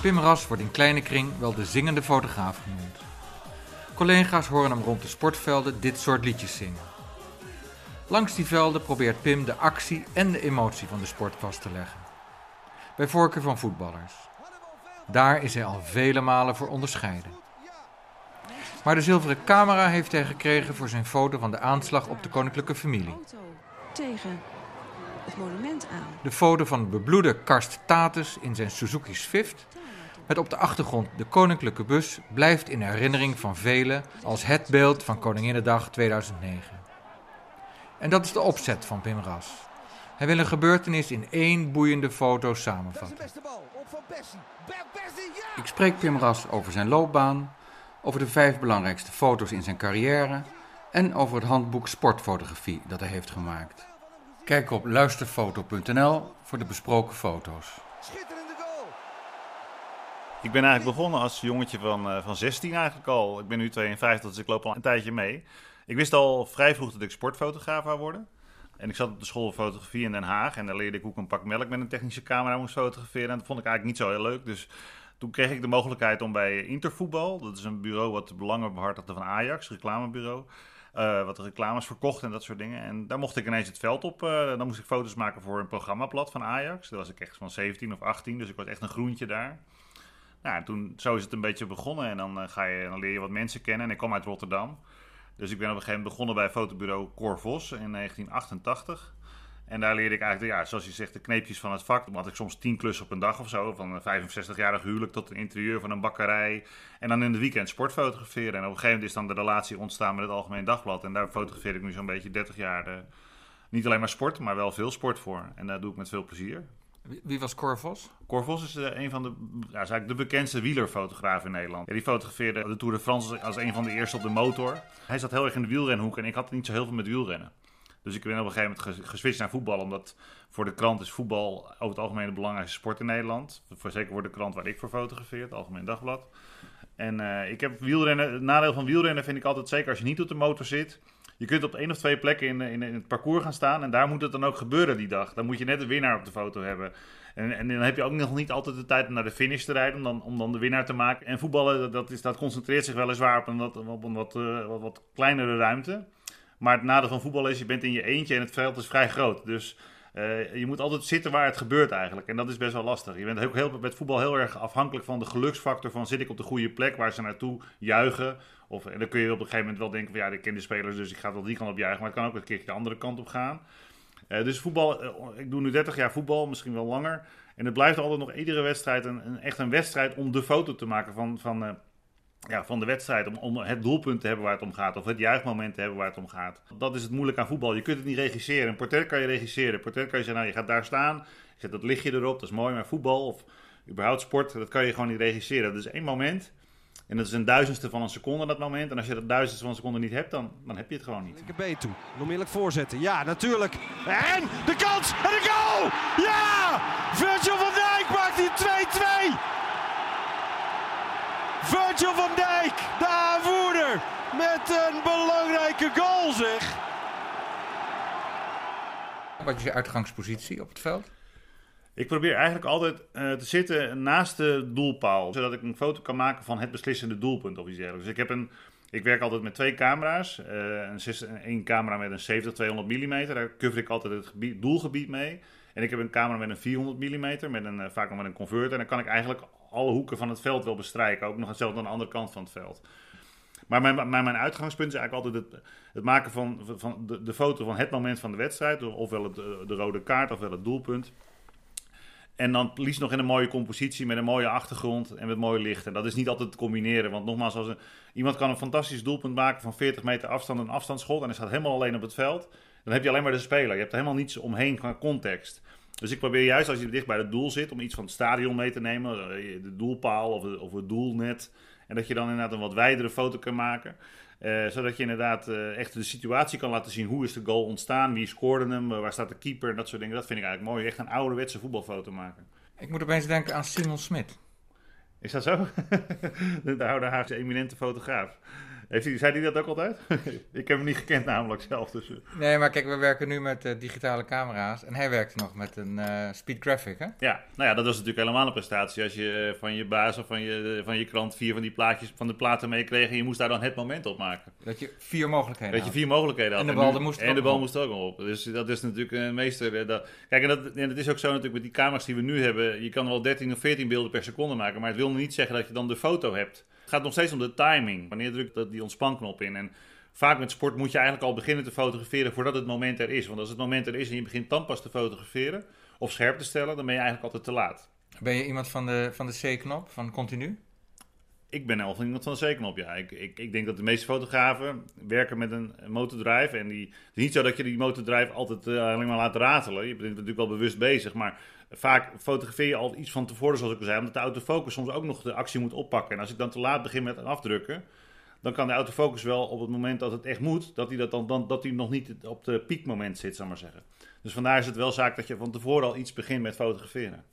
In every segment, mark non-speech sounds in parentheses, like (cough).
Pim Ras wordt in kleine kring wel de zingende fotograaf genoemd. Collega's horen hem rond de sportvelden dit soort liedjes zingen. Langs die velden probeert Pim de actie en de emotie van de sport vast te leggen. Bij voorkeur van voetballers. Daar is hij al vele malen voor onderscheiden. Maar de zilveren camera heeft hij gekregen voor zijn foto van de aanslag op de koninklijke familie. Tegen het monument aan. De foto van de bebloede Karst Tatus in zijn Suzuki Swift met op de achtergrond de koninklijke bus blijft in herinnering van velen als het beeld van Koninginnedag 2009. En dat is de opzet van Pim Ras. Hij wil een gebeurtenis in één boeiende foto samenvatten. Ik spreek Pim Ras over zijn loopbaan, over de vijf belangrijkste foto's in zijn carrière en over het handboek sportfotografie dat hij heeft gemaakt. Kijk op luisterfoto.nl voor de besproken foto's. Ik ben eigenlijk begonnen als jongetje van, uh, van 16 eigenlijk al. Ik ben nu 52, dus ik loop al een tijdje mee. Ik wist al vrij vroeg dat ik sportfotograaf zou worden. En ik zat op de school fotografie in Den Haag. En daar leerde ik hoe ik een pak melk met een technische camera moest fotograferen. En dat vond ik eigenlijk niet zo heel leuk. Dus toen kreeg ik de mogelijkheid om bij Intervoetbal, dat is een bureau wat de belangen behartigde van Ajax, reclamebureau, uh, wat reclames verkocht en dat soort dingen. En daar mocht ik ineens het veld op. Uh, dan moest ik foto's maken voor een programmablad van Ajax. Dat was ik echt van 17 of 18, dus ik was echt een groentje daar. Nou, toen, zo is het een beetje begonnen. En dan, uh, ga je, leer je wat mensen kennen. En ik kwam uit Rotterdam. Dus ik ben op een gegeven moment begonnen bij fotobureau Cor Vos in 1988. En daar leerde ik eigenlijk, ja, zoals je zegt, de kneepjes van het vak. Dan had ik soms tien klussen op een dag of zo. Van een 65-jarig huwelijk tot een interieur van een bakkerij. En dan in het weekend sport fotograferen. En op een gegeven moment is dan de relatie ontstaan met het Algemeen Dagblad. En daar fotografeer ik nu zo'n beetje 30 jaar. De, niet alleen maar sport, maar wel veel sport voor. En dat doe ik met veel plezier. Wie was Cor Vos? Cor Vos is uh, een van de, ja, is de bekendste wielerfotograaf in Nederland. Die fotografeerde de Tour de France als een van de eerste op de motor. Hij zat heel erg in de wielrenhoek en ik had niet zo heel veel met wielrennen. Dus ik ben op een gegeven moment geswitcht naar voetbal. Omdat voor de krant is voetbal over het algemeen de belangrijkste sport in Nederland. Voor, zeker voor de krant waar ik voor fotografeer, het Algemeen Dagblad. En uh, ik heb wielrennen, het nadeel van wielrennen vind ik altijd zeker als je niet op de motor zit. Je kunt op één of twee plekken in, in, in, het parcours gaan staan en daar moet het dan ook gebeuren die dag. Dan moet je net de winnaar op de foto hebben. En, en dan heb je ook nog niet altijd de tijd om naar de finish te rijden, om dan, om dan de winnaar te maken. En voetballen, dat, is, dat concentreert zich weliswaar op een wat, op een wat, uh, wat, wat kleinere ruimte. Maar het nadeel van voetbal is, je bent in je eentje en het veld is vrij groot. Dus uh, je moet altijd zitten waar het gebeurt eigenlijk. En dat is best wel lastig. Je bent ook heel, met voetbal heel erg afhankelijk van de geluksfactor van zit ik op de goede plek waar ze naartoe juichen. Of, en dan kun je op een gegeven moment wel denken van ja, ik ken de spelers, dus ik ga wel die kant op juichen. Maar het kan ook een keertje de andere kant op gaan. Uh, dus voetbal, uh, ik doe nu 30 jaar voetbal, misschien wel langer. En het blijft altijd nog iedere wedstrijd een, een echt een wedstrijd om de foto te maken van... van ja, van de wedstrijd. Om, om het doelpunt te hebben waar het om gaat. Of het juichmoment te hebben waar het om gaat. Dat is het moeilijk aan voetbal. Je kunt het niet regisseren. Een portret kan je regisseren. Een portret kan je zeggen, nou je gaat daar staan. Je zet dat lichtje erop. Dat is mooi. Maar voetbal of überhaupt sport, dat kan je gewoon niet regisseren. Dat is één moment. En dat is een duizendste van een seconde dat moment. En als je dat duizendste van een seconde niet hebt, dan, dan heb je het gewoon niet. B toe. Onmiddellijk voorzetten. Ja, natuurlijk. En de kans. En de goal. Ja! Virgil van Dijk maakt die 2-2. Virgil van Dijk, de aanvoerder, met een belangrijke goal zeg. Wat is je uitgangspositie op het veld? Ik probeer eigenlijk altijd uh, te zitten naast de doelpaal, zodat ik een foto kan maken van het beslissende doelpunt of iets dergelijks. Dus ik heb een, ik werk altijd met twee camera's. Uh, een, een camera met een 70-200 mm, daar cover ik altijd het gebied, doelgebied mee. En ik heb een camera met een 400 mm, met een, uh, vaak nog met een converter. En dan kan ik eigenlijk alle hoeken van het veld wil bestrijken. Ook nog hetzelfde aan de andere kant van het veld. Maar mijn, mijn, mijn uitgangspunt is eigenlijk altijd het, het maken van, van de, de, foto van het moment van de wedstrijd. Ofwel het, de rode kaart, ofwel het doelpunt. En dan liefst nog in een mooie compositie met een mooie achtergrond en met mooi licht. En dat is niet altijd te combineren. Want nogmaals, als iemand kan een fantastisch doelpunt maken van 40 meter afstand, een afstandsschot. En hij staat helemaal alleen op het veld. Dan heb je alleen maar de speler. Je hebt helemaal niets omheen qua context. Dus ik probeer juist als je dicht bij het doel zit om iets van het stadion mee te nemen, eh, de doelpaal of het, of het doelnet. En dat je dan inderdaad een wat wijdere foto kan maken. Uh, zodat je inderdaad uh, echt de situatie kan laten zien. Hoe is de goal ontstaan? Wie scoorde hem? waar staat de keeper? Dat soort dingen. Dat vind ik eigenlijk mooi. Echt een ouderwetse voetbalfoto maken. Ik moet opeens denken aan Simon Smit. Is dat zo? (laughs) de oude Haagse eminente fotograaf. Heeft hij, zei hij dat ook altijd? (laughs) ik heb hem niet gekend namelijk zelf. Dus. Nee, maar kijk, we werken nu met uh, digitale camera's. En hij werkte nog met een uh, speed graphic, hè? Ja, nou ja, dat was natuurlijk helemaal een prestatie. Als je van je baas of van je, van je krant vier van die plaatjes van de platen meekreeg... en je moest daar dan het moment op maken. Dat je vier mogelijkheden Dat je vier mogelijkheden had. En de bal, en, moest, en de bal moest er ook nog op. Dus dat is natuurlijk een meester... Dat, kijk, en dat, en dat is ook zo natuurlijk met die camera's die we nu hebben. Je kan wel 13 of 14 beelden per seconde maken... maar het wil niet zeggen dat je dan de foto hebt. Gaat nog steeds om de timing. Wanneer drukt dat die ontspanknop in? En vaak met sport moet je eigenlijk al beginnen te fotograferen voordat het moment er is. Want als het moment er is en je begint dan pas te fotograferen of scherp te stellen, dan ben je eigenlijk altijd te laat. Ben je iemand van de, van de C-knop, van continu? Ik ben wel iemand van de C-knop, ja. Ik, ik, ik denk dat de meeste fotografen werken met een motordrive. En die, het is niet zo dat je die motordrive altijd uh, alleen maar laat ratelen. Je bent natuurlijk wel bewust bezig, maar vaak fotografeer je al iets van tevoren, zoals ik al zei, omdat de autofocus soms ook nog de actie moet oppakken. En als ik dan te laat begin met afdrukken, dan kan de autofocus wel op het moment dat het echt moet, dat hij, dat dan, dan, dat hij nog niet op de piekmoment zit, zal maar zeggen. Dus vandaar is het wel zaak dat je van tevoren al iets begint met fotograferen.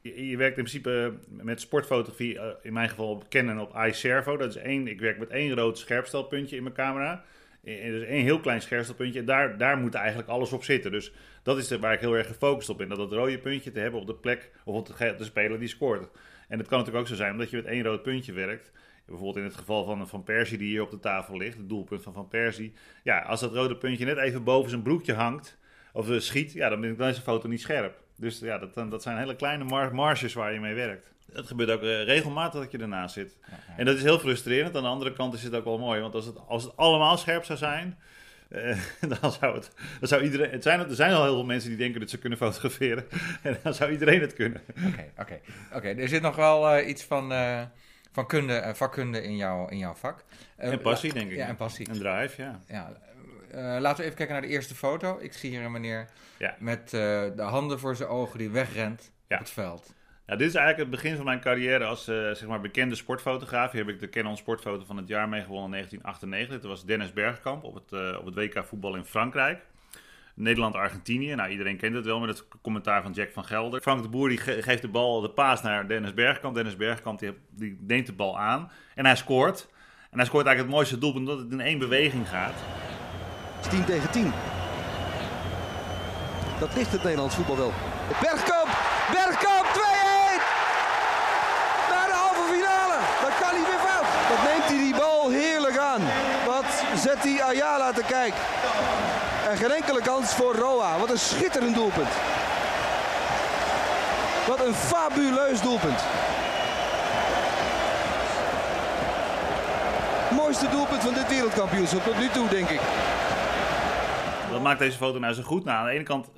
Je, werkt in principe met sportfotografie, uh, in mijn geval op op iServo. Dat is één, ik werk met één rood scherpstelpuntje in mijn camera. Dus één heel klein scherpstelpuntje. En daar, daar moet eigenlijk alles op zitten. Dus dat is waar ik heel erg gefocust op ben. Dat het rode puntje te hebben op de plek of op de, de speler die scoort. En het kan natuurlijk ook zo zijn omdat je met één rood puntje werkt. Bijvoorbeeld in het geval van Van Persie die hier op de tafel ligt. Het doelpunt van Van Persie. Ja, als dat rode puntje net even boven zijn broekje hangt. Of schiet. Ja, dan is deze foto niet scherp. Dus ja, dat, dat zijn hele kleine mar marges waar je mee werkt. Het gebeurt ook uh, regelmatig dat je ernaast zit. En dat is heel frustrerend. Aan de andere kant is het ook wel mooi. Want als het, als het allemaal scherp zou zijn... Uh, (laughs) dan zou het, dan zou iedereen, het zijn, er zijn al heel veel mensen die denken dat ze kunnen fotograferen. (laughs) En dan zou iedereen het kunnen. Oké, oké. oké. Er zit nog wel uh, iets van, uh, van kunde, vakkunde in, jou, in jouw vak. en passie, denk ik. Ja, en passie. En drive, ja. ja laten we even kijken naar de eerste foto. Ik zie hier een meneer ja. met de handen voor zijn ogen die wegrent ja. op het veld. Ja, dit is eigenlijk het begin van mijn carrière als uh, zeg maar bekende sportfotograaf. Hier heb ik de Canon Sportfoto van het jaar mee gewonnen in 1998. Dat was Dennis Bergkamp op het, uh, op het WK voetbal in Frankrijk. Nederland-Argentinië. Nou, iedereen kent het wel met het commentaar van Jack van Gelder. Frank de Boer die ge geeft de bal, de paas naar Dennis Bergkamp. Dennis Bergkamp die, die neemt de bal aan en hij scoort. En hij scoort eigenlijk het mooiste doelpunt omdat het in één beweging gaat. 10 tegen 10. Dat ligt het Nederlands voetbal wel. Bergkamp! Bergkamp! 2-1! Naar de halve finale! Dat kan niet meer fout! Wat neemt hij die bal heerlijk aan? Wat zet hij Ayala te kijken? En geen enkele kans voor Roa. Wat een schitterend doelpunt. Wat een fabuleus doelpunt. Mooiste doelpunt van dit wereldkampioenschap tot nu toe, denk ik. Wat maakt deze foto nou zo goed? Nou, aan de ene kant,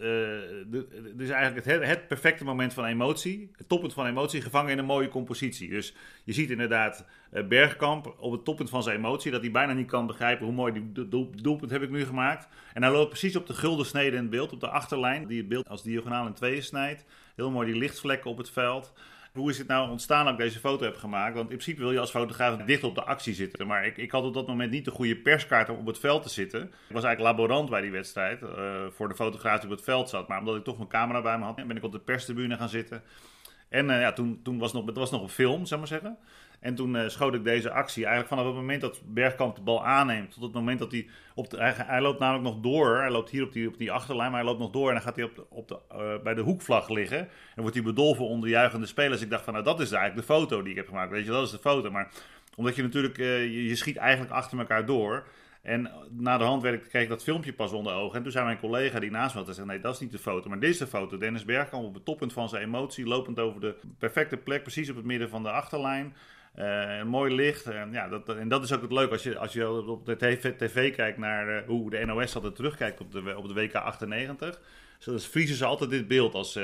dit is eigenlijk het, het, perfecte moment van emotie. Het toppunt van emotie, gevangen in een mooie compositie. Dus je ziet inderdaad uh, Bergkamp op het toppunt van zijn emotie. Dat hij bijna niet kan begrijpen hoe mooi die doel, doelpunt heb ik nu gemaakt. En hij loopt precies op de gulden snede in het beeld, op de achterlijn. Die het beeld als diagonaal in tweeën snijdt. Heel mooi die lichtvlekken op het veld. Hoe is het nou ontstaan dat ik deze foto heb gemaakt? Want in principe wil je als fotograaf dicht op de actie zitten. Maar ik, ik had op dat moment niet de goede perskaart om op het veld te zitten. Ik was eigenlijk laborant bij die wedstrijd. Uh, voor de fotograaf die op het veld zat. Maar omdat ik toch mijn camera bij me had, ben ik op de perstribune gaan zitten. En uh, ja, toen, toen was nog, het was nog een film, zeg maar zeggen. En toen uh, schoot ik deze actie. Eigenlijk vanaf het moment dat Bergkamp de bal aanneemt. Tot het moment dat hij. Op hij, loopt namelijk nog door. Hij loopt hier op die, op die achterlijn. Maar hij loopt nog door. En dan gaat hij op de, op de, uh, bij de hoekvlag liggen. En wordt hij bedolven onder juichende spelers. Ik dacht van nou dat is eigenlijk de foto die ik heb gemaakt. Weet je, dat is de foto. Maar omdat je natuurlijk. Uh, je, schiet eigenlijk achter elkaar door. En na de hand werd ik, kreeg ik dat filmpje pas onder ogen. En toen zei mijn collega die naast me had gezegd: Nee, dat is niet de foto. Maar dit is de foto. Dennis Bergkamp op het toppunt van zijn emotie. Lopend over de perfecte plek. Precies op het midden van de achterlijn. Uh, mooi licht. Ja, dat, en dat is ook het leuke als je, als je op de tv, kijkt naar uh, hoe de NOS altijd terugkijkt op de, op de WK 98. Dus vriezen ze altijd dit beeld als,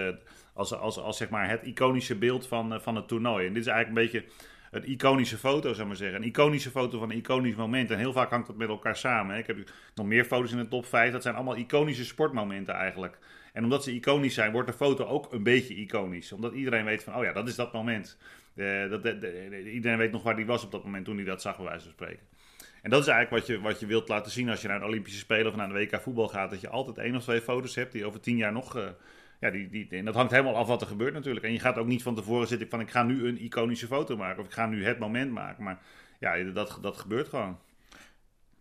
als, als, als, zeg maar het iconische beeld van, van het toernooi. En dit is eigenlijk een beetje een iconische foto, zou maar zeggen. Een iconische foto van een iconisch moment. En heel vaak hangt dat met elkaar samen. Ik heb nog meer foto's in de top 5. Dat zijn allemaal iconische sportmomenten eigenlijk. En omdat ze iconisch zijn, wordt de foto ook een beetje iconisch. Omdat iedereen weet van, oh ja, dat is dat moment. De, dat, de, de, iedereen weet nog waar hij was op dat moment toen hij dat zag, bij wijze van spreken. En dat is eigenlijk wat je, wat je wilt laten zien als je naar de Olympische Spelen of naar de WK voetbal gaat. Dat je altijd één of twee foto's hebt die over tien jaar nog... Uh, ja, die, die, en dat hangt helemaal af wat er gebeurt natuurlijk. En je gaat ook niet van tevoren zitten van ik ga nu een iconische foto maken. Of ik ga nu het moment maken. Maar ja, dat, dat gebeurt gewoon.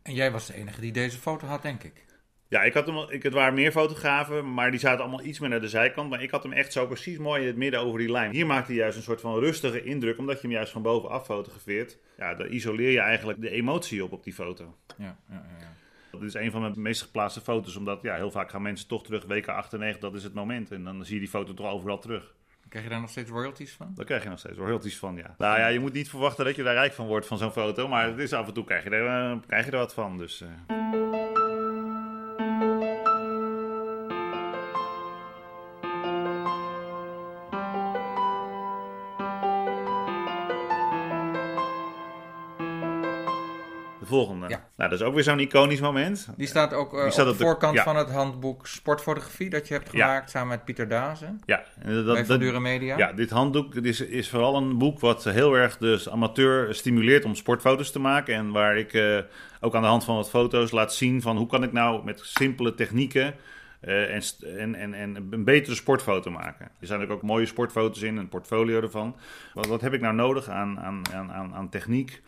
En jij was de enige die deze foto had, denk ik. Ja, ik had hem, ik, het waren meer fotografen, maar die zaten allemaal iets meer naar de zijkant. Maar ik had hem echt zo precies mooi in het midden over die lijn. Hier maakt hij juist een soort van rustige indruk, omdat je hem juist van bovenaf fotografeert. Ja, dan isoleer je eigenlijk de emotie op op die foto. Ja, ja, ja. Dat is een van mijn meest geplaatste foto's, omdat ja, heel vaak gaan mensen toch terug, weken 98, dat is het moment. En dan zie je die foto toch overal terug. Krijg je daar nog steeds royalties van? Daar krijg je nog steeds royalties van, ja. Nou ja, je moet niet verwachten dat je daar rijk van wordt van zo'n foto, maar het is af en toe krijg je er, eh, krijg je er wat van. Dus, eh. Volgende. Ja. Nou, dat is ook weer zo'n iconisch moment. Die staat ook eh, Die staat op de de- voorkant ja. van het handboek Sportfotografie dat je hebt Ja. gemaakt samen met Pieter Dazen Ja, en dat, bij dat, Dure Media. Ja, dit handboek dit is, is vooral een boek wat heel erg dus amateur stimuleert om sportfoto's te maken. En waar ik eh, ook aan de hand van wat foto's laat zien van hoe kan ik nou met simpele technieken eh, en, en, en, en een betere sportfoto maken. Er zijn natuurlijk ook mooie sportfoto's in, een portfolio ervan. Wat, wat heb ik nou nodig aan, aan, aan, aan techniek?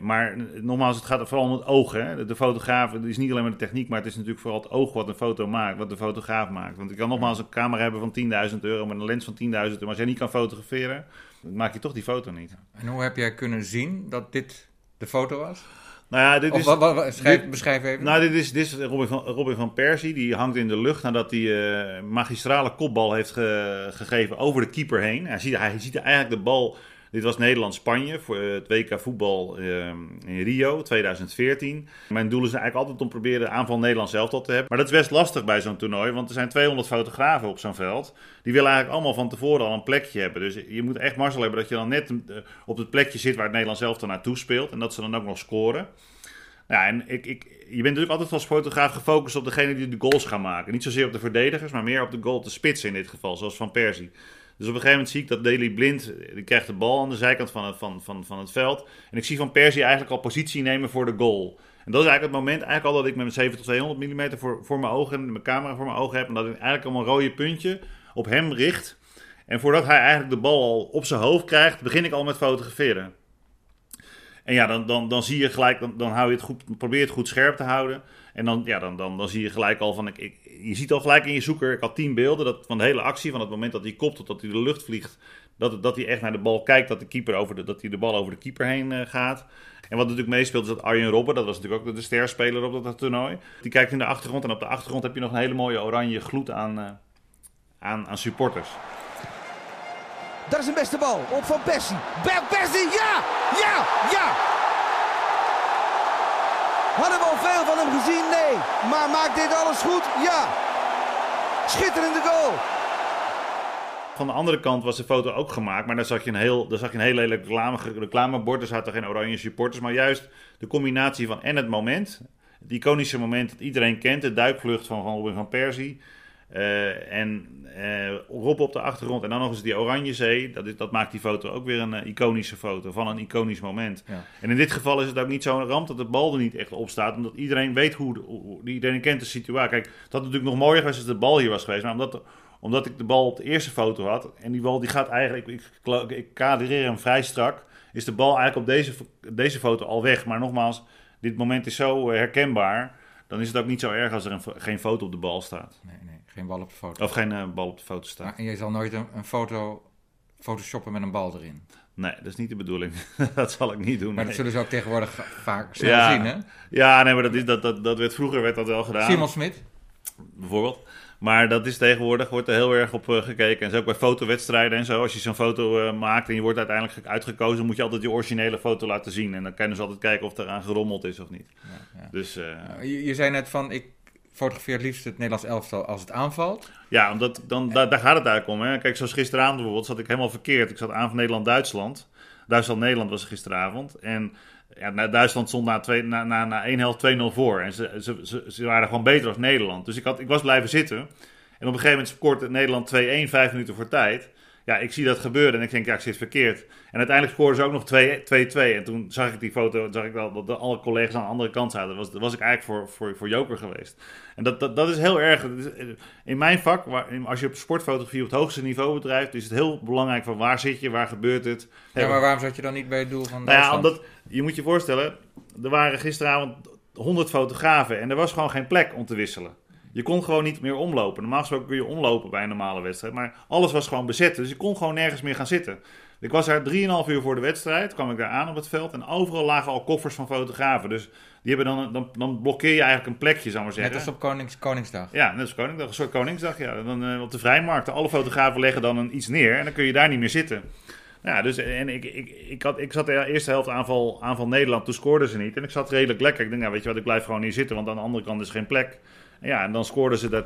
Maar nogmaals, het gaat vooral om het oog. Hè? De- fotograaf, het is niet alleen maar de techniek, maar het is natuurlijk vooral het oog wat een foto maakt, wat de fotograaf maakt. Want ik kan nogmaals een camera hebben van 10.000 euro met een lens van 10.000 euro. Maar als jij niet kan fotograferen, dan maak je toch die foto niet. En hoe heb jij kunnen zien dat dit de foto was? Nou ja, dit Of is... wat, wat- wat- schrijf, dit- beschrijf even. Nou, dit is, dit is Robin, van, Robin van Persie. Die hangt in de lucht nadat hij eh magistrale kopbal heeft ge- gegeven over de keeper heen. Hij ziet, hij ziet eigenlijk de bal. Dit was Nederland-Spanje voor eh, het WK voetbal eh, in Rio 2014. Mijn doel is eigenlijk altijd om proberen de aanval Nederland zelf te hebben. Maar dat is best lastig bij zo'n toernooi, want er zijn 200 fotografen op zo'n veld. Die willen eigenlijk allemaal van tevoren al een plekje hebben. Dus je moet echt mazzel hebben dat je dan net eh, op het plekje zit waar het Nederland zelf dan naartoe speelt. En dat ze dan ook nog scoren. Ja, en ik, ik, je bent natuurlijk altijd als fotograaf gefocust op degene die de goals gaan maken. Niet zozeer op de verdedigers, maar meer op de goal, de spits in dit geval, zoals Van Persie. Dus op een gegeven moment zie ik dat Daley Blind, die krijgt de bal aan de zijkant van het, van, van, van het veld. En ik zie Van Persie eigenlijk al positie nemen voor de goal. En dat is eigenlijk het moment eigenlijk al dat ik met mijn 70-200 mm voor, voor mijn ogen en mijn camera voor mijn ogen heb. En dat ik eigenlijk al een rode puntje op hem richt. En voordat hij eigenlijk de bal al op zijn hoofd krijgt, begin ik al met fotograferen. En ja, dan, dan, dan zie je gelijk, dan, dan hou je het goed, probeer je het goed scherp te houden. En dan, ja, dan, dan, dan zie je gelijk al van, ik, je ziet al gelijk in je zoeker, ik had tien beelden dat, van de hele actie, van het moment dat hij kopt tot dat hij de lucht vliegt, dat, dat hij echt naar de bal kijkt, dat de, keeper over de, dat hij de bal over de keeper heen eh, gaat. En wat natuurlijk meespeelt is dat Arjen Robben, dat was natuurlijk ook de, sterspeler op dat, dat toernooi, die kijkt in de achtergrond en op de achtergrond heb je nog een hele mooie oranje gloed aan, eh, aan, aan supporters. Daar is een beste bal op Van. Van Persie, ja! Ja! Ja! Hadden we al veel van hem gezien? Nee. Maar maakt dit alles goed? Ja! Schitterende goal! Van de andere kant was de foto ook gemaakt, maar daar zag je een heel, daar zag je een heel lelijk reclame, reclamebord. Er zaten geen oranje supporters, maar juist de combinatie van en het moment, het iconische moment dat iedereen kent, de duikvlucht van, van Robin van Persie. Eh, en eh, Rob op de achtergrond en dan nog eens die oranje zee. Dat, is, dat maakt die foto ook weer een eh, iconische foto van een iconisch moment. Ja. En in dit geval is het ook niet zo'n ramp dat de bal er niet echt op staat. Omdat iedereen weet hoe, hoe iedereen kent de situatie. Kijk, het had natuurlijk nog mooier geweest als de bal hier was geweest. Maar omdat, omdat ik de bal op de eerste foto had. En die bal die gaat eigenlijk, ik, ik, ik kadreer hem vrij strak. Is de bal eigenlijk op deze, deze foto al weg. Maar nogmaals, dit moment is zo herkenbaar. Dan is het ook niet zo erg als er een, geen foto op de bal staat. Nee, nee, geen bal op de foto. Of geen eh, bal op de foto staat. Maar, en je zal nooit een, een foto photoshoppen met een bal erin. Nee, dat is niet de bedoeling. (laughs) dat zal ik niet doen. Maar nee. dat zullen ze ook tegenwoordig vaak snel Ja. zien, hè? Ja, nee, maar dat, is, dat, dat, dat werd, vroeger werd dat wel gedaan. Simon Smit. bijvoorbeeld. Maar dat is tegenwoordig, wordt er heel erg op eh, gekeken. En zo ook bij fotowedstrijden en zo. Als je zo'n foto eh, maakt en je wordt uiteindelijk uitgekozen, moet je altijd je originele foto laten zien. En dan kunnen ze altijd kijken of er aan gerommeld is of niet. Ja, ja. Dus eh, Je, je zei net van, ik fotografeer het liefst het Nederlands elftal als het aanvalt. ja, omdat, dan, daar, daar gaat het eigenlijk om. Hè. Kijk, zoals gisteravond bijvoorbeeld zat ik helemaal verkeerd. Ik zat aan van Nederland-Duitsland. Duitsland-Nederland was er gisteravond. En ja, Duitsland stond na, twee, na, na, na één helft 2-0 voor. En ze, ze, ze, ze waren gewoon beter als Nederland. Dus ik, had, ik was blijven zitten. En op een gegeven moment scoort Nederland 2-1, vijf minuten voor tijd. Ja, ik zie dat gebeuren en ik denk, ja, ik zit verkeerd. En uiteindelijk scoorden ze ook nog 2 2-2. En toen zag ik die foto, zag ik wel dat de, alle collega's aan de andere kant zaten. Was, was ik eigenlijk voor, voor, voor joker geweest. En dat, dat, dat is heel erg. dat eh, In mijn vak, waar, als je op sportfotografie op het hoogste niveau bedrijft, is het heel belangrijk van waar zit je, waar gebeurt het. Ja, maar waarom zat je dan niet bij het doel van Nou ja, omdat je moet je voorstellen, er waren gisteravond 100 fotografen en er was gewoon geen plek om te wisselen. Je kon gewoon niet meer omlopen. Normaal gesproken kun je omlopen bij een normale wedstrijd. Maar alles was gewoon bezet. Dus je kon gewoon nergens meer gaan zitten. Ik was daar 3,5 uur voor de wedstrijd. kwam ik daar aan op het veld. En overal lagen al koffers van fotografen. Dus die hebben dan, dan, dan blokkeer je eigenlijk een plekje, zou maar zeggen. Net als op Konings, Koningsdag. Ja, net als Koningsdag. Een soort Koningsdag. Ja. Dan, uh, op de vrijmarkt. Alle fotografen leggen dan een, iets neer. En dan kun je daar niet meer zitten. Ja, dus en ik, ik, ik, had, ik zat de eerste helft aanval, aanval Nederland. Toen scoorden ze niet. En ik zat redelijk lekker. Ik denk, nou, weet je wat, ik blijf gewoon hier zitten. Want aan de andere kant is geen plek. Ja, en dan scoorden ze daar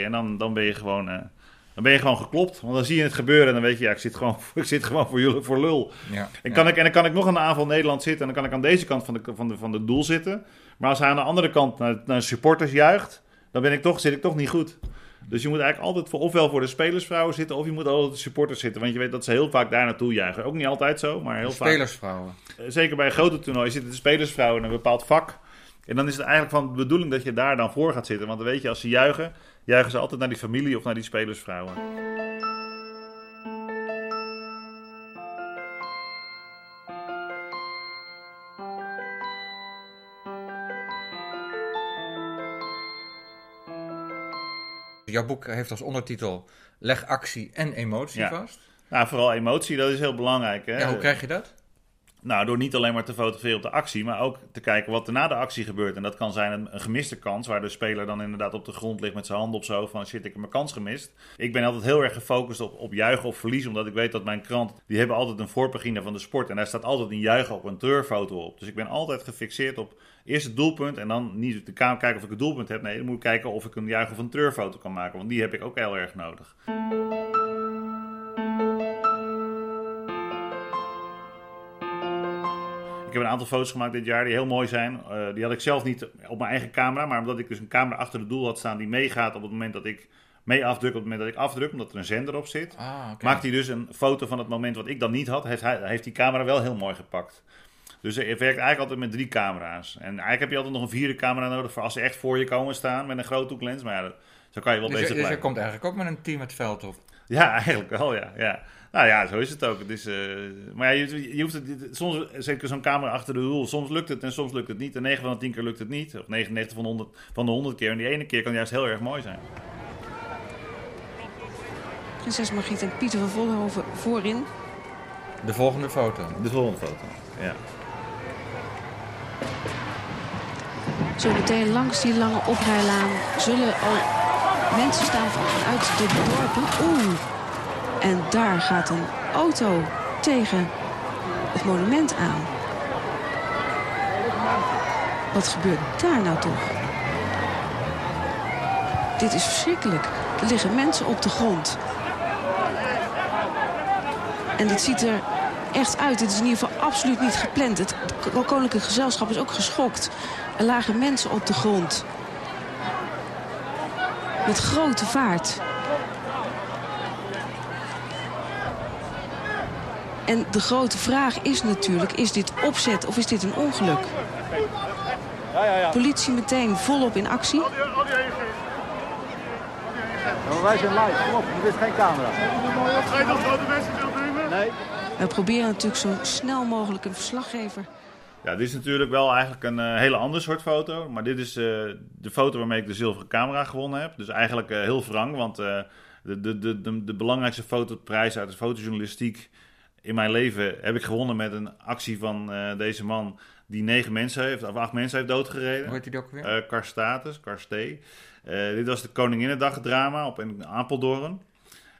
2-2. En dan, dan ben je gewoon... Uh, dan ben je gewoon geklopt. Want dan zie je het gebeuren en dan weet je, ja, ik zit gewoon, (laughs) ik zit gewoon voor jullie voor lul. Ja, en, kan ik, en dan kan ik nog aan de aanval Nederland zitten en dan kan ik aan deze kant van de, van de, van de doel zitten. Maar als hij aan de andere kant naar, naar supporters juicht, dan ben ik toch, zit ik toch niet goed. Dus je moet eigenlijk altijd voor, ofwel voor de spelersvrouwen zitten, of je moet altijd de supporters zitten. Want je weet dat ze heel vaak daar naartoe juichen. Ook niet altijd zo, maar heel vaak. Spelersvrouwen. Zeker bij een grote toernooi zitten de spelersvrouwen in een bepaald vak. En dan is het eigenlijk van de bedoeling dat je daar dan voor gaat zitten. Want dan weet je, als ze juichen, juichen ze altijd naar die familie of naar die spelersvrouwen. Jouw boek heeft als ondertitel Leg actie en emotie vast. Nou, vooral emotie, dat is heel belangrijk. Hè? Ja, hoe krijg je dat? Nou, door niet alleen maar te fotograferen op de actie, maar ook te kijken wat er na de actie gebeurt. En dat kan zijn een, een, gemiste kans, waar de speler dan inderdaad op de grond ligt met zijn handen op zo van shit, ik heb mijn kans gemist. Ik ben altijd heel erg gefocust op, op juichen of verliezen, omdat ik weet dat mijn krant, die hebben altijd een voorpagina van de sport. En daar staat altijd een juichen op een treurfoto op. Dus ik ben altijd gefixeerd op eerst het doelpunt en dan niet de kamer kijken of ik het doelpunt heb. Nee, dan moet ik kijken of ik een juich of een treurfoto kan maken, want die heb ik ook heel erg nodig. Ik heb een aantal foto's gemaakt dit jaar die heel mooi zijn. Uh, die had ik zelf niet op mijn eigen camera, maar omdat ik dus een camera achter het doel had staan die meegaat op het moment dat ik mee afdruk, op het moment dat ik afdruk, omdat er een zender op zit. Ah, Maakt hij dus een foto van het moment wat ik dan niet had, heeft, hij, heeft die camera wel heel mooi gepakt. Dus het werkt eigenlijk altijd met drie camera's. En eigenlijk heb je altijd nog een vierde camera nodig voor als ze echt voor je komen staan met een groothoeklens. Maar ja, zo kan je wel dus, bezig dus blijven. Dus je komt eigenlijk ook met een team het veld op? Ja, (laughs) eigenlijk wel, ja. ja. Nou ja, zo is het ook. Het is, uh, maar ja, je, je hoeft het, soms, zeker zo'n camera achter de doel, soms lukt het en soms lukt het niet. En 9 van de 10 keer lukt het niet. Of 99 van de 100, van de 100 keer. En die ene keer kan juist heel erg mooi zijn. Prinses Margriet en Pieter van Vollenhoven voorin. De volgende foto. De volgende foto, ja. Zo meteen langs die lange oprijlaan zullen al mensen staan vanuit de dorpen. Oeh, en daar gaat een auto tegen het monument aan. Wat gebeurt daar nou toch? Dit is verschrikkelijk. Er liggen mensen op de grond. En dit ziet er echt uit. Dit is in ieder geval absoluut niet gepland. Het koninklijke gezelschap is ook geschokt. Er lagen mensen op de grond. Met grote vaart. En de grote vraag is natuurlijk, is dit opzet of is dit een ongeluk? Ja, ja, ja. Politie meteen volop in actie. wij zijn live, kom op, dit is geen camera. Ga je nog grote mensen nemen? Nee. We proberen natuurlijk zo snel mogelijk een verslaggever ja, dit is natuurlijk wel eigenlijk een uh, hele ander soort foto. Maar dit is uh, de foto waarmee ik de zilveren camera gewonnen heb. Dus eigenlijk uh, heel wrang, want de, de, de, de, de belangrijkste fotoprijs uit de fotojournalistiek in mijn leven heb ik gewonnen met een actie van deze man die negen mensen heeft, of acht mensen heeft doodgereden. Hoe heet hij ook weer? Karstatus, Karstee. dit was de Koninginnedag drama op in Apeldoorn.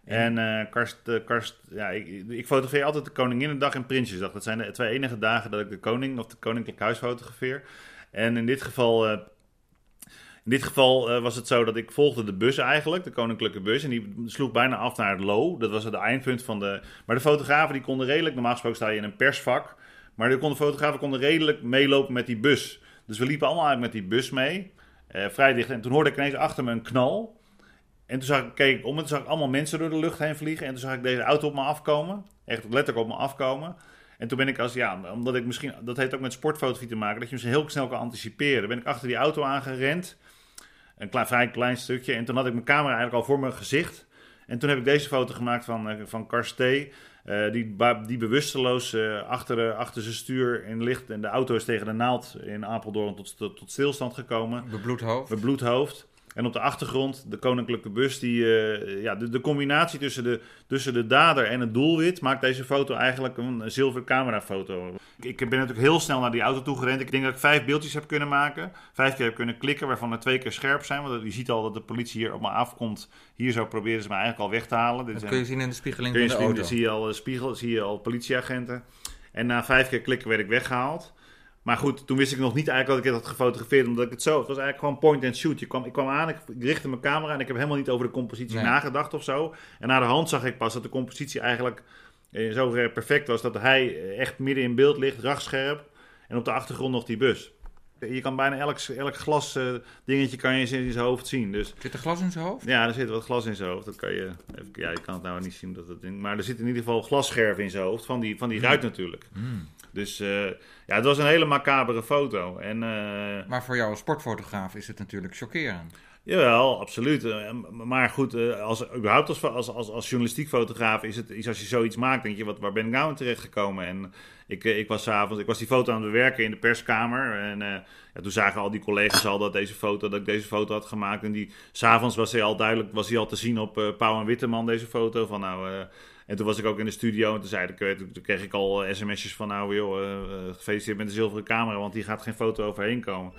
En uh, Karst, uh, Karst, ja, ik, ik, fotografeer altijd de Koninginnedag en Prinsjesdag. Dat zijn de twee enige dagen dat ik de koning of de koninklijk huis fotografeer. En in dit geval, uh, in dit geval was het zo dat ik volgde de bus eigenlijk, de koninklijke bus. En die sloeg bijna af naar het Lo. Dat was het eindpunt van de... Maar de fotografen die konden redelijk, normaal gesproken sta je in een persvak. Maar de fotografen konden redelijk meelopen met die bus. Dus we liepen allemaal eigenlijk met die bus mee. vrij dicht. En toen hoorde ik ineens achter me een knal. En toen zag ik, keek ik om en toen zag ik allemaal mensen door de lucht heen vliegen. En toen zag ik deze auto op me afkomen. Echt letterlijk op me afkomen. En toen ben ik als, ja, omdat ik misschien, dat heeft ook met sportfotografie te maken, dat je misschien heel snel kan anticiperen. Ben ik achter die auto aangerend. Een klein, vrij klein stukje. En toen had ik mijn camera eigenlijk al voor mijn gezicht. En toen heb ik deze foto gemaakt van, uh, van Karstee. Eh, die, die bewusteloos eh, achter, eh, achter zijn stuur in ligt. En de auto is tegen de naald in Apeldoorn tot, tot, tot stilstand gekomen. Bebloed hoofd. Bebloed hoofd. En op de achtergrond de koninklijke bus. Die, eh, ja, de, de combinatie tussen de, tussen de dader en het doelwit maakt deze foto eigenlijk een zilveren camerafoto. Ik, ik ben natuurlijk heel snel naar die auto toe gerend. Ik denk dat ik vijf beeldjes heb kunnen maken. Vijf keer heb kunnen klikken, waarvan er twee keer scherp zijn. Want je ziet al dat de politie hier op me afkomt. Hier zo proberen ze me eigenlijk al weg te halen. Dat kun je zien in de spiegeling van de auto. zie je al eh, spiegel, zie je al politieagenten. En na vijf keer klikken werd ik weggehaald. Maar goed, toen wist ik nog niet eigenlijk dat ik het had gefotografeerd, omdat ik het zo... Het was eigenlijk gewoon point and shoot. Je kwam, ik kwam aan, ik richtte mijn camera en ik heb helemaal niet over de compositie Nee. nagedacht of zo. En na de hand zag ik pas dat de compositie eigenlijk in zoverre perfect was, dat hij echt midden in beeld ligt, rachtscherp. En op de achtergrond nog die bus. Je kan bijna elk, elk glas eh, dingetje kan je in zijn hoofd zien. Dus Zit er glas in zijn hoofd? ja, er zit wat glas in zijn hoofd. Dat kan je, even, ja, je kan het nou niet zien. Dat het maar er zit in ieder geval glasscherven in zijn hoofd. Van die, van die ruit natuurlijk. Hmm. Dus eh, ja, het was een hele macabere foto. En eh, Maar voor jou als sportfotograaf is het natuurlijk chockerend. jawel, absoluut. Eh, maar goed, als, überhaupt als, als, als, als journalistiek fotograaf is het is als je zoiets maakt, denk je, wat, waar ben ik nou in terechtgekomen? En ik, ik was 's avonds, ik was die foto aan het bewerken in de perskamer. En ja, toen zagen al die collega's al dat, deze foto, dat ik deze foto had gemaakt. En die, s'avonds was hij al duidelijk, was hij al te zien op eh Pauw en Witteman, deze foto. Van nou, en toen was ik ook in de studio en toen, zei eh, toen, kreeg ik al eh, sms'jes van nou joh, eh, gefeliciteerd met de zilveren camera, want die gaat geen foto overheen komen.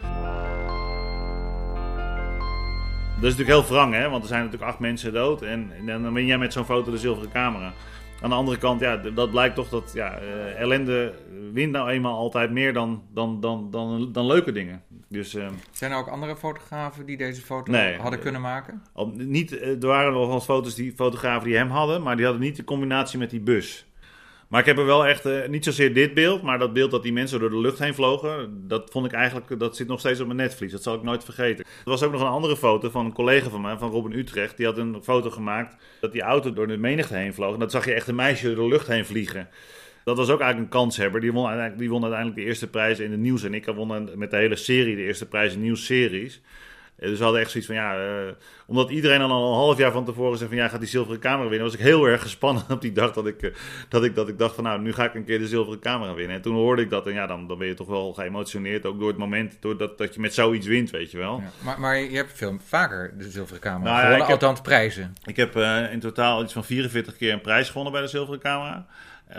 Dat is natuurlijk heel wrang, hè? want er zijn natuurlijk acht mensen dood. En, dan win jij met zo'n foto de zilveren camera. Aan de andere kant, ja, dat blijkt toch dat ja, eh, ellende wint nou eenmaal altijd meer dan, dan, dan, dan, dan leuke dingen. Dus eh, Zijn er ook andere fotografen die deze foto Nee. hadden kunnen maken? niet, eh, er waren wel foto's die fotografen die hem hadden, maar die hadden niet de combinatie met die bus. Maar ik heb er wel echt, eh, niet zozeer dit beeld, maar dat beeld dat die mensen door de lucht heen vlogen, dat vond ik eigenlijk, dat zit nog steeds op mijn netvlies. Dat zal ik nooit vergeten. Er was ook nog een andere foto van een collega van mij, van Robin Utrecht. Die had een foto gemaakt dat die auto door de menigte heen vloog. En dat zag je echt een meisje door de lucht heen vliegen. Dat was ook eigenlijk een kanshebber. Die won, uiteindelijk, die won uiteindelijk de eerste prijs in de nieuws. En ik won met de hele serie de eerste prijs in nieuwsseries. Dus we hadden echt zoiets van, ja, eh, omdat iedereen al een half jaar van tevoren zei van, ja, gaat die zilveren camera winnen, was ik heel erg gespannen (laughs) op die dag dat ik, eh, dat ik, dat ik dacht van, nou, nu ga ik een keer de zilveren camera winnen. En toen hoorde ik dat en ja, dan, dan ben je toch wel geëmotioneerd, ook door het moment, doordat dat je met zoiets wint, weet je wel. Ja. Maar, maar je hebt veel vaker de zilveren camera Nou ja, gewonnen, heb- althans prijzen. Ik heb eh, in totaal iets van 44 keer een prijs gewonnen bij de zilveren camera.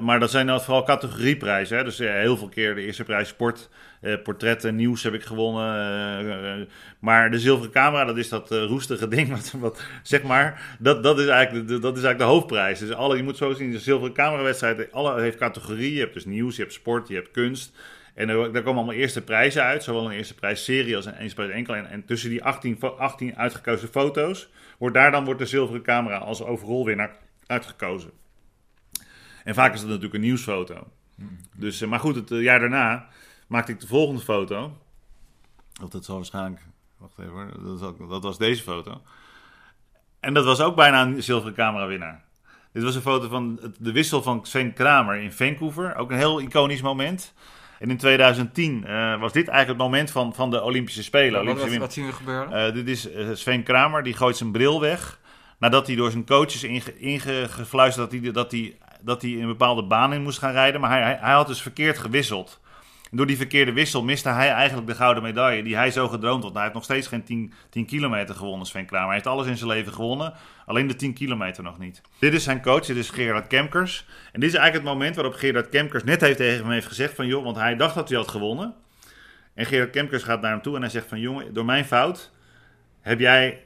Maar dat zijn dan vooral categorieprijzen. Hè? Dus heel veel keer de eerste prijs sport, eh, portretten, nieuws heb ik gewonnen. eh, eh, maar de zilveren camera, dat is dat roestige ding. Wat, wat, zeg maar, dat, dat, is eigenlijk de, dat is eigenlijk de hoofdprijs. Dus alle, je moet zo zien, de zilveren camerawedstrijd alle heeft categorieën. Je hebt dus nieuws, je hebt sport, je hebt kunst. En daar komen allemaal eerste prijzen uit. Zowel een eerste prijs serie als een eerste prijs enkel. En, en tussen die 18, fo- 18 uitgekozen foto's, wordt daar dan wordt de zilveren camera als overall winnaar uitgekozen. En vaak is dat natuurlijk een nieuwsfoto. Dus, maar goed, het jaar daarna maakte ik de volgende foto. Of dat zal waarschijnlijk. Wacht even, hoor. dat, is ook- dat was deze foto. En dat was ook bijna een zilveren camera winnaar. Dit was een foto van het- de wissel van Sven Kramer in Vancouver. Ook een heel iconisch moment. En in 2010 eh, was dit eigenlijk het moment van, van de Olympische Spelen. Wat, Olympische wat, wat zien we gebeuren? eh, dit is eh, Sven Kramer, die gooit zijn bril weg. Nadat hij door zijn coaches inge, ingefluisterd dat hij, dat, hij, dat hij in een bepaalde baan in moest gaan rijden. Maar hij, hij, hij had dus verkeerd gewisseld. Door die verkeerde wissel miste hij eigenlijk de gouden medaille die hij zo gedroomd had. Hij heeft nog steeds geen 10, 10 kilometer gewonnen, Sven Kramer. Hij heeft alles in zijn leven gewonnen, alleen de 10 kilometer nog niet. Dit is zijn coach, dit is Gerard Kemkers. En dit is eigenlijk het moment waarop Gerard Kemkers net heeft tegen hem heeft gezegd van... joh, want hij dacht dat hij had gewonnen. En Gerard Kemkers gaat naar hem toe en hij zegt van... jongen, door mijn fout heb jij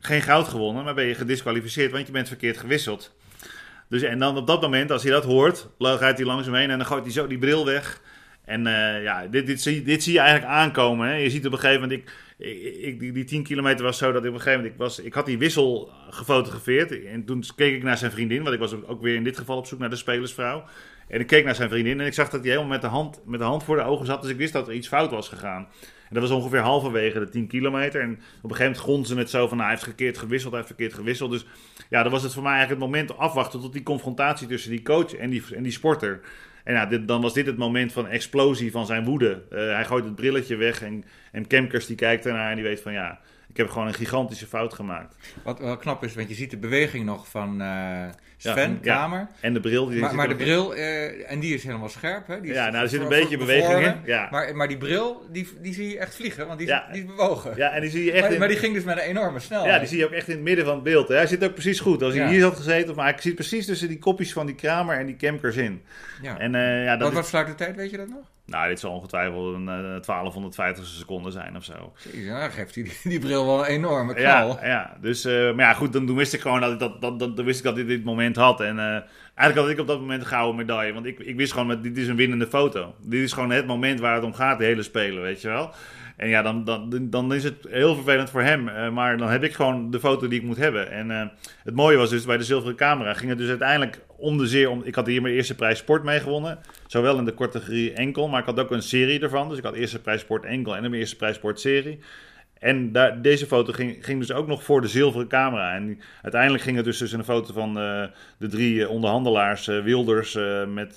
geen goud gewonnen, maar ben je gedisqualificeerd, want je bent verkeerd gewisseld. Dus en dan op dat moment, als hij dat hoort, rijdt hij langzaam heen en dan gooit hij zo die bril weg. En eh, ja, dit, dit, zie, dit zie je eigenlijk aankomen. Hè. Je ziet op een gegeven moment, ik, ik, die, die 10 kilometer was zo dat ik op een gegeven moment, ik, was, ik had die wissel gefotografeerd. En toen keek ik naar zijn vriendin, want ik was ook weer in dit geval op zoek naar de spelersvrouw. En ik keek naar zijn vriendin en ik zag dat hij helemaal met de hand, met de hand voor de ogen zat. Dus ik wist dat er iets fout was gegaan. En dat was ongeveer halverwege de 10 kilometer. En op een gegeven moment gonzen het zo van, nou, hij heeft verkeerd gewisseld, hij heeft verkeerd gewisseld. Dus ja, dan was het voor mij eigenlijk het moment afwachten tot die confrontatie tussen die coach en die, en die sporter. En ja, dan was dit het moment van explosie van zijn woede. Eh, hij gooit het brilletje weg en, en Kemkers die kijkt ernaar en die weet van, ja, heb gewoon een gigantische fout gemaakt. Wat wel knap is, want je ziet de beweging nog van eh, Sven van- ja. Kramer. En de bril... Die Maar, maar de bril, eh, en die is helemaal scherp, hè? Die is Ja, nou, er zit een beetje beweging in. Ja. Maar, maar die bril, die, die zie je echt vliegen, want die is, Ja. die is bewogen. Ja, en die zie je echt maar, in... maar die ging dus met een enorme snelheid. Ja, die zie je ook echt in het midden van het beeld. hè. Hij zit ook precies goed. Als hij Ja. hier had gezeten, maar ik zie precies tussen die kopjes van die Kramer en die Kemkers in. Ja. En eh, ja, dat wat, is- wat sluit de tijd, weet je dat nog? Nou, dit zal ongetwijfeld een eh, 1250 seconden zijn of zo. Dan geeft die, die bril wel een enorme knal. Ja, ja. Dus, eh, maar ja, goed, dan, wist ik gewoon dat ik dat, dat, dat, dan wist ik dat ik dit moment had. En eh, eigenlijk had ik op dat moment een gouden medaille. Want ik, ik wist gewoon, dat dit is een winnende foto. Dit is gewoon het moment waar het om gaat, de hele spelen, weet je wel. En ja, dan, dan, dan is het heel vervelend voor hem. eh, maar dan heb ik gewoon de foto die ik moet hebben. En het mooie was dus, bij de zilveren camera ging het dus uiteindelijk om de zeer... Om, ik had hier mijn eerste prijs sport mee gewonnen. Zowel in de categorie enkel, maar ik had ook een serie ervan. Dus ik had eerste prijs sport enkel en een eerste prijs sport serie. En daar, deze foto ging, ging dus ook nog voor de zilveren camera. En uiteindelijk ging het dus tussen een foto van eh, de drie eh, onderhandelaars, eh, Wilders, eh, met...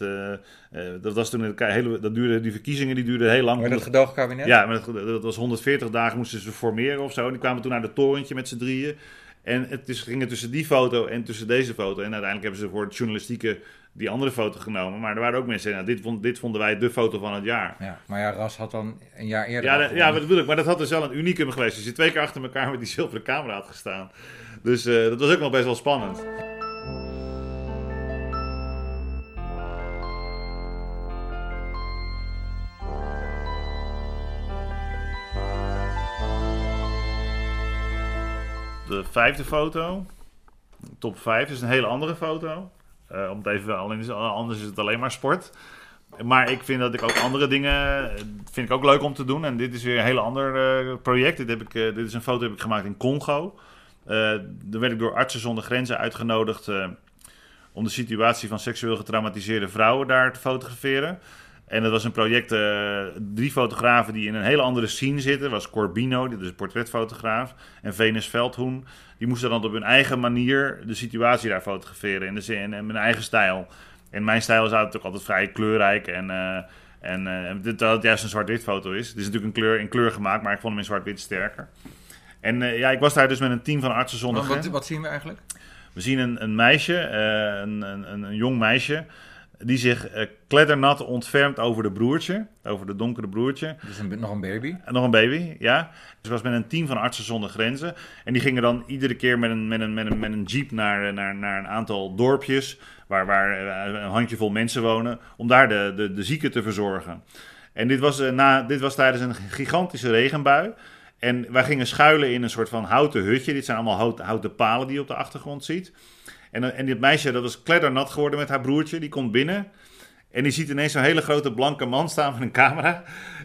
dat was toen hele... Dat duurde, die verkiezingen die duurden heel lang. Dat Honderd- gedoogkabinet? ja, maar dat, dat was 140 dagen moesten ze formeren of zo. En die kwamen toen naar het torentje met z'n drieën. En het is, ging tussen die foto en tussen deze foto. En uiteindelijk hebben ze voor het journalistieke die andere foto genomen. Maar er waren ook mensen, nou, dit, vond, dit vonden wij de foto van het jaar. Ja, maar ja, Ras had dan een jaar eerder... Ja, dat- ja, dat bedoel ik. Maar dat had dus wel een unicum geweest. Als je twee keer achter elkaar met die zilveren camera had gestaan. Dus eh, dat was ook nog best wel spannend. Vijfde foto. Top 5 is een hele andere foto. Eh, om het even, alleen anders is het alleen maar sport. Maar ik vind dat ik ook andere dingen eh, vind ik ook leuk om te doen. En dit is weer een heel ander eh, project. Dit, heb ik, dit is een foto heb ik gemaakt in Congo. Daar werd ik door Artsen zonder Grenzen uitgenodigd om de situatie van seksueel getraumatiseerde vrouwen daar te fotograferen. En dat was een project, eh, drie fotografen die in een hele andere scene zitten. Dat was Corbino, dit is een portretfotograaf, en Venus Veldhoen. Die moesten dan op hun eigen manier de situatie daar fotograferen in de zin en mijn eigen stijl. En mijn stijl is natuurlijk altijd vrij kleurrijk en, eh, en dit, dat het juist een zwart-wit foto is. Het is natuurlijk een kleur, in kleur gemaakt, maar ik vond hem in zwart-wit sterker. En ja, ik was daar dus met een team van artsen zonder wat, wat zien we eigenlijk? We zien een, een meisje, een, een, een jong meisje, die zich eh, kleddernat ontfermt over de broertje, over de donkere broertje. Dus een, nog een baby. Nog een baby, ja. Dus was met een team van artsen zonder grenzen. En die gingen dan iedere keer met een, met een, met een, met een jeep naar, naar, naar een aantal dorpjes... waar, waar eh, een handjevol mensen wonen... om daar de, de, de zieken te verzorgen. En dit was, eh, na, dit was tijdens een gigantische regenbui... En wij gingen schuilen in een soort van houten hutje. Dit zijn allemaal houten, houten palen die je op de achtergrond ziet. En, eh, en dit meisje, dat was kleddernat geworden met haar broertje. Die komt binnen. En die ziet ineens zo'n hele grote blanke man staan met een camera.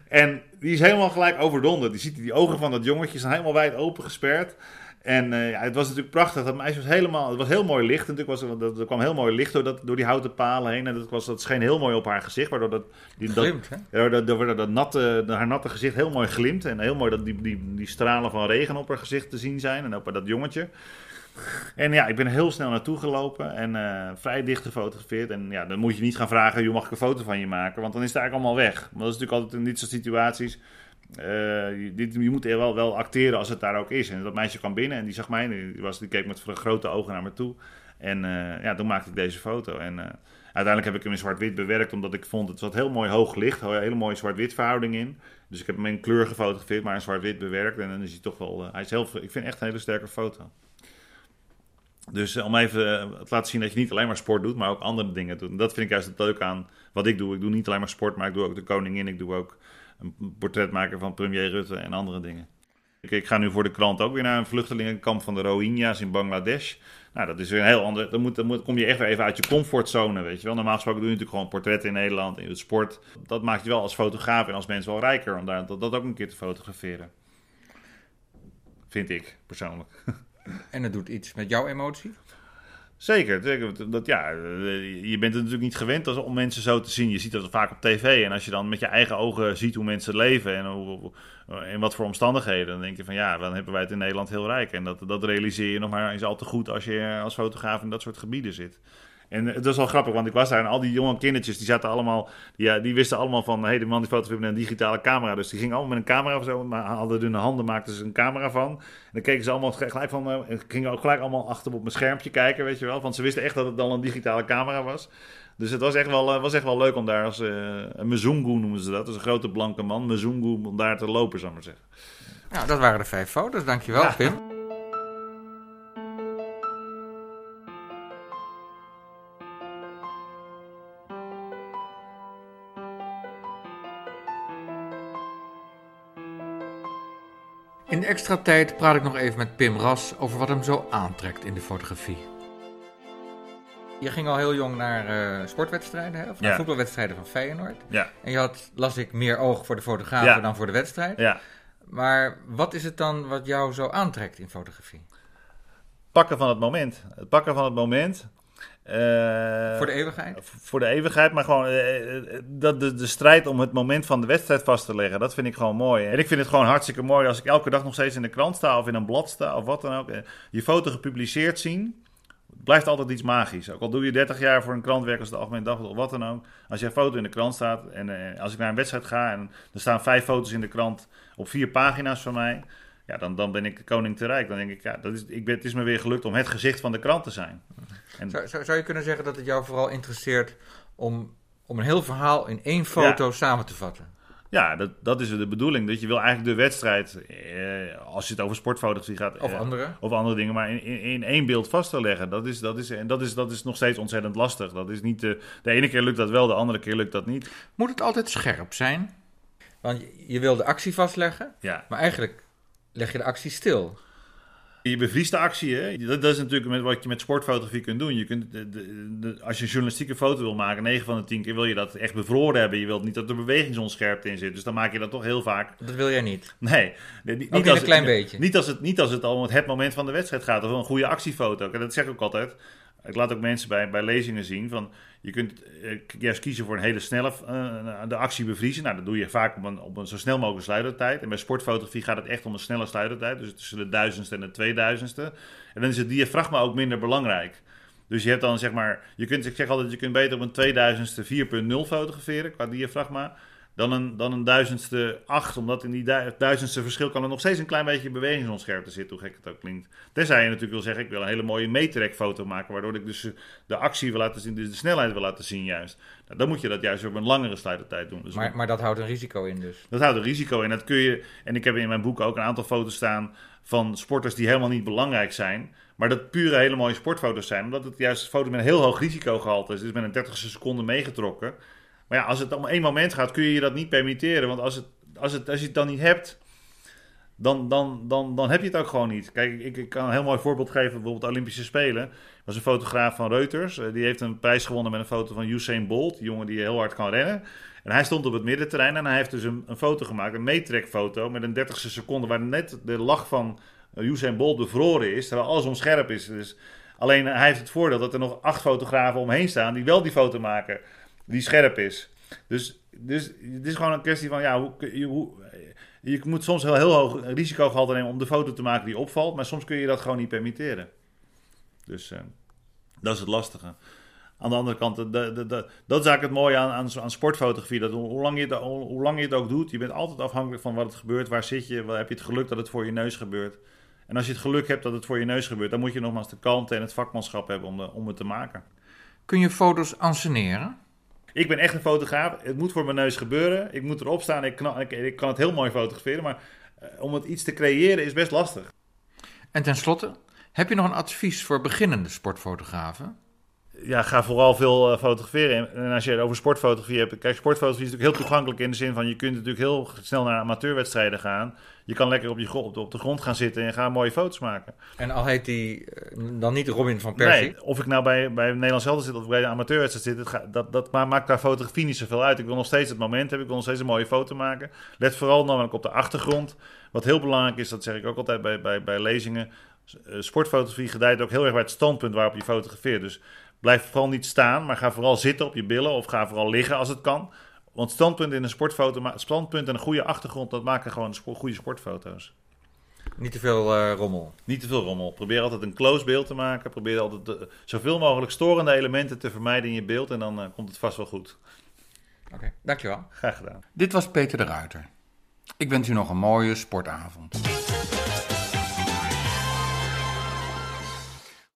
En die is helemaal gelijk overdonderd. Die ziet die ogen van dat jongetje zijn helemaal wijd open gesperd. En eh, ja, het was natuurlijk prachtig. Dat meisje was helemaal... Het was heel mooi licht. Natuurlijk was er, dat- er kwam heel mooi licht door, dat, door die houten palen heen. En dat, was, dat scheen heel mooi op haar gezicht. Waardoor dat, die, dat, Glimt, hè? dat, dat natte, haar natte gezicht heel mooi glimt. En heel mooi dat die, die, die stralen van regen op haar gezicht te zien zijn. En ook bij dat jongetje. En ja, ik ben heel snel naartoe gelopen en eh, vrij dicht gefotografeerd. En ja, dan moet je niet gaan vragen, joh, mag ik een foto van je maken? Want dan is het eigenlijk allemaal weg. Maar dat is natuurlijk altijd in dit soort situaties. eh, je, dit, je moet wel, wel acteren als het daar ook is. En dat meisje kwam binnen en die zag mij. En die, keek met grote ogen naar me toe. En eh, ja, toen maakte ik deze foto. En uiteindelijk heb ik hem in zwart-wit bewerkt, omdat ik vond het zat heel mooi hoog licht, hele mooie zwart-wit verhouding in. Dus ik heb hem in kleur gefotografeerd, maar in zwart-wit bewerkt. En dan is hij toch wel, hij is heel, ik vind echt een hele sterke foto. Dus eh, om even eh, te laten zien dat je niet alleen maar sport doet, maar ook andere dingen doet. En dat vind ik juist het leuk aan wat ik doe. Ik doe niet alleen maar sport, maar ik doe ook de koningin. Ik doe ook een portret maken van premier Rutte en andere dingen. Ik, ik ga nu voor de krant ook weer naar een vluchtelingenkamp van de Rohingya's in Bangladesh. Nou, dat is weer een heel ander. Dan, moet, dan moet, kom je echt weer even uit je comfortzone, weet je wel. Normaal gesproken doe je natuurlijk gewoon portretten in Nederland, in het sport. Dat maakt je wel als fotograaf en als mens wel rijker om daar, dat, dat ook een keer te fotograferen. Vind ik, persoonlijk. (laughs) En het doet iets met jouw emotie. Zeker. Dat, ja, eh, je bent het natuurlijk niet gewend om mensen zo te zien. Je ziet dat vaak op tv. En als je dan met je eigen ogen ziet hoe mensen leven en hoe, hoe- in wat voor omstandigheden, dan denk je van ja, dan hebben wij het in Nederland heel rijk. En dat, dat realiseer je nog maar eens al te goed als je als fotograaf in dat soort gebieden zit. En het was wel grappig, want ik was daar en al die jonge kindertjes, die zaten allemaal, die, ja, die wisten allemaal van, hé, hey, de man die fotografeert met een digitale camera. Dus die gingen allemaal met een camera of zo, maar hadden hun handen, maakten ze een camera van. En dan keken ze allemaal gelijk van, uh, gingen ook gelijk allemaal achter op mijn schermpje kijken, weet je wel. Want ze wisten echt dat het dan een digitale camera was. Dus het was echt wel, uh, was echt wel leuk om daar als uh, een Mezungu noemen ze dat. Dus een grote blanke man, Mezungu, om daar te lopen, zou ik maar zeggen. Nou, dat waren de vijf foto's. Dankjewel, ja. Pim. (laughs) extra tijd praat ik nog even met Pim Ras over wat hem zo aantrekt in de fotografie. Je ging al heel jong naar uh, sportwedstrijden, hè? of naar ja. voetbalwedstrijden van Feyenoord. Ja. En je had, las ik, meer oog voor de fotografen ja. dan voor de wedstrijd. Ja. Maar wat is het dan wat jou zo aantrekt in fotografie? Pakken van het moment. Het pakken van het moment. Uh, voor de eeuwigheid? Voor de eeuwigheid, maar gewoon uh, dat de, de strijd om het moment van de wedstrijd vast te leggen, dat vind ik gewoon mooi. En ik vind het gewoon hartstikke mooi als ik elke dag nog steeds in de krant sta of in een blad sta of wat dan ook. Je foto gepubliceerd zien, blijft altijd iets magisch. Ook al doe je 30 jaar voor een krant werken als de Algemeen Dagblad of wat dan ook. Als je foto in de krant staat en uh, als ik naar een wedstrijd ga en er staan vijf foto's in de krant op vier pagina's van mij. Ja, dan, dan ben ik de koning te rijk. Dan denk ik, ja, dat is, ik ben, het is me weer gelukt om het gezicht van de krant te zijn. En, zou, zou, zou je kunnen zeggen dat het jou vooral interesseert om, om een heel verhaal in één foto ja. samen te vatten? Ja, dat, dat is de bedoeling. Dat je wil eigenlijk de wedstrijd, eh, als je het over sportfotografie gaat... Of eh, andere. Of andere dingen, maar in, in, in, één beeld vast te leggen. Dat is, dat, is, en dat, is, dat is nog steeds ontzettend lastig. Dat is niet de, de ene keer lukt dat wel, de andere keer lukt dat niet. Moet het altijd scherp zijn? Want je, je wil de actie vastleggen, ja. maar eigenlijk leg je de actie stil. Je bevriest de actie, hè? Dat, dat is natuurlijk met wat je met sportfotografie kunt doen. Je kunt de, de, de, als je een journalistieke foto wil maken, 9 van de 10 keer wil je dat echt bevroren hebben. Je wilt niet dat er bewegingsonscherpte in zit. Dus dan maak je dat toch heel vaak. Dat wil jij niet? Nee. niet, als een klein het, beetje? Niet als, het, niet als het al om het moment van de wedstrijd gaat. Of een goede actiefoto. En dat zeg ik ook altijd. Ik laat ook mensen bij, bij lezingen zien van... Je kunt eh, juist kiezen voor een hele snelle uh, de actie bevriezen. Nou, dat doe je vaak op een, op een zo snel mogelijke sluitertijd. En bij sportfotografie gaat het echt om een snelle sluitertijd. Dus tussen de duizendste en de tweeduizendste. En dan is het diafragma ook minder belangrijk. Dus je hebt dan zeg maar... Je kunt, ik zeg altijd, je kunt beter op een tweeduizendste 4.0 fotograferen qua diafragma... Dan een, dan een duizendste acht, omdat in die duizendste verschil kan er nog steeds een klein beetje bewegingsonscherpte zitten, hoe gek het ook klinkt. Tenzij je natuurlijk wil zeggen, ik wil een hele mooie meetrek foto maken, waardoor ik dus de actie wil laten zien, dus de snelheid wil laten zien juist. Nou, dan moet je dat juist op een langere sluitertijd doen. Dus maar, maar dat houdt een risico in dus? Dat houdt een risico in. Dat kun je, en ik heb in mijn boek ook een aantal foto's staan van sporters die helemaal niet belangrijk zijn, maar dat pure hele mooie sportfoto's zijn, omdat het juist foto's met een heel hoog risicogehalte is. Dus met een 30 seconde meegetrokken. Maar ja, als het om één moment gaat, kun je je dat niet permitteren. Want als, het, als, het, als je het dan niet hebt, dan, dan, dan, dan heb je het ook gewoon niet. Kijk, ik, ik kan een heel mooi voorbeeld geven. Bijvoorbeeld de Olympische Spelen. Er was een fotograaf van Reuters. Die heeft een prijs gewonnen met een foto van Usain Bolt. Die jongen die heel hard kan rennen. En hij stond op het middenterrein en hij heeft dus een, foto gemaakt. Een meetrekfoto met een 30ste seconde. Waar net de lach van Usain Bolt bevroren is. Terwijl alles onscherp is. Dus alleen hij heeft het voordeel dat er nog acht fotografen omheen staan. Die wel die foto maken die scherp is. Dus, dus het is gewoon een kwestie van, ja, hoe, hoe, je moet soms heel, heel hoog risicogehalte nemen om de foto te maken die opvalt, maar soms kun je dat gewoon niet permitteren. Dus uh, dat is het lastige. Aan de andere kant, de, de, dat is eigenlijk het mooie aan, aan, sportfotografie. Dat hoe, lang je het, hoe lang je ook doet, je bent altijd afhankelijk van wat het gebeurt. Waar zit je? Heb je het geluk dat het voor je neus gebeurt? En als je het geluk hebt dat het voor je neus gebeurt, dan moet je nogmaals de kalmte en het vakmanschap hebben om, de, om het te maken. Kun je foto's anseneren? Ik ben echt een fotograaf. Het moet voor mijn neus gebeuren. Ik moet erop staan. Ik kan, ik, kan het heel mooi fotograferen. Maar uh, om het iets te creëren is best lastig. En tenslotte, heb je nog een advies voor beginnende sportfotografen? Ja, ga vooral veel uh, fotograferen. En als je het over sportfotografie hebt. Kijk, sportfotografie is natuurlijk heel toegankelijk in de zin van je kunt natuurlijk heel snel naar amateurwedstrijden gaan. Je kan lekker op, je, op, de, op de grond gaan zitten en gaan mooie foto's maken. En al heet die uh, dan niet Robin van Persie? Nee, of ik nou bij, bij Nederlands Helden zit of bij de amateurwedstrijd zit, dat, dat, dat maakt qua fotografie niet zoveel uit. Ik wil nog steeds het moment hebben, ik wil nog steeds een mooie foto maken. Let vooral namelijk op de achtergrond. Wat heel belangrijk is, dat zeg ik ook altijd bij, bij, bij lezingen. Uh, sportfotografie gedijt ook heel erg bij het standpunt waarop je fotografeert. Dus blijf vooral niet staan, maar ga vooral zitten op je billen of ga vooral liggen als het kan. Want standpunt in een sportfoto, standpunt en een goede achtergrond, dat maken gewoon goede sportfoto's. Niet te veel eh, rommel. Niet te veel rommel. Probeer altijd een close beeld te maken. Probeer altijd zoveel mogelijk storende elementen te vermijden in je beeld. En dan eh, komt het vast wel goed. Oké, dankjewel. Graag gedaan. Dit was Peter de Ruiter. Ik wens u nog een mooie sportavond.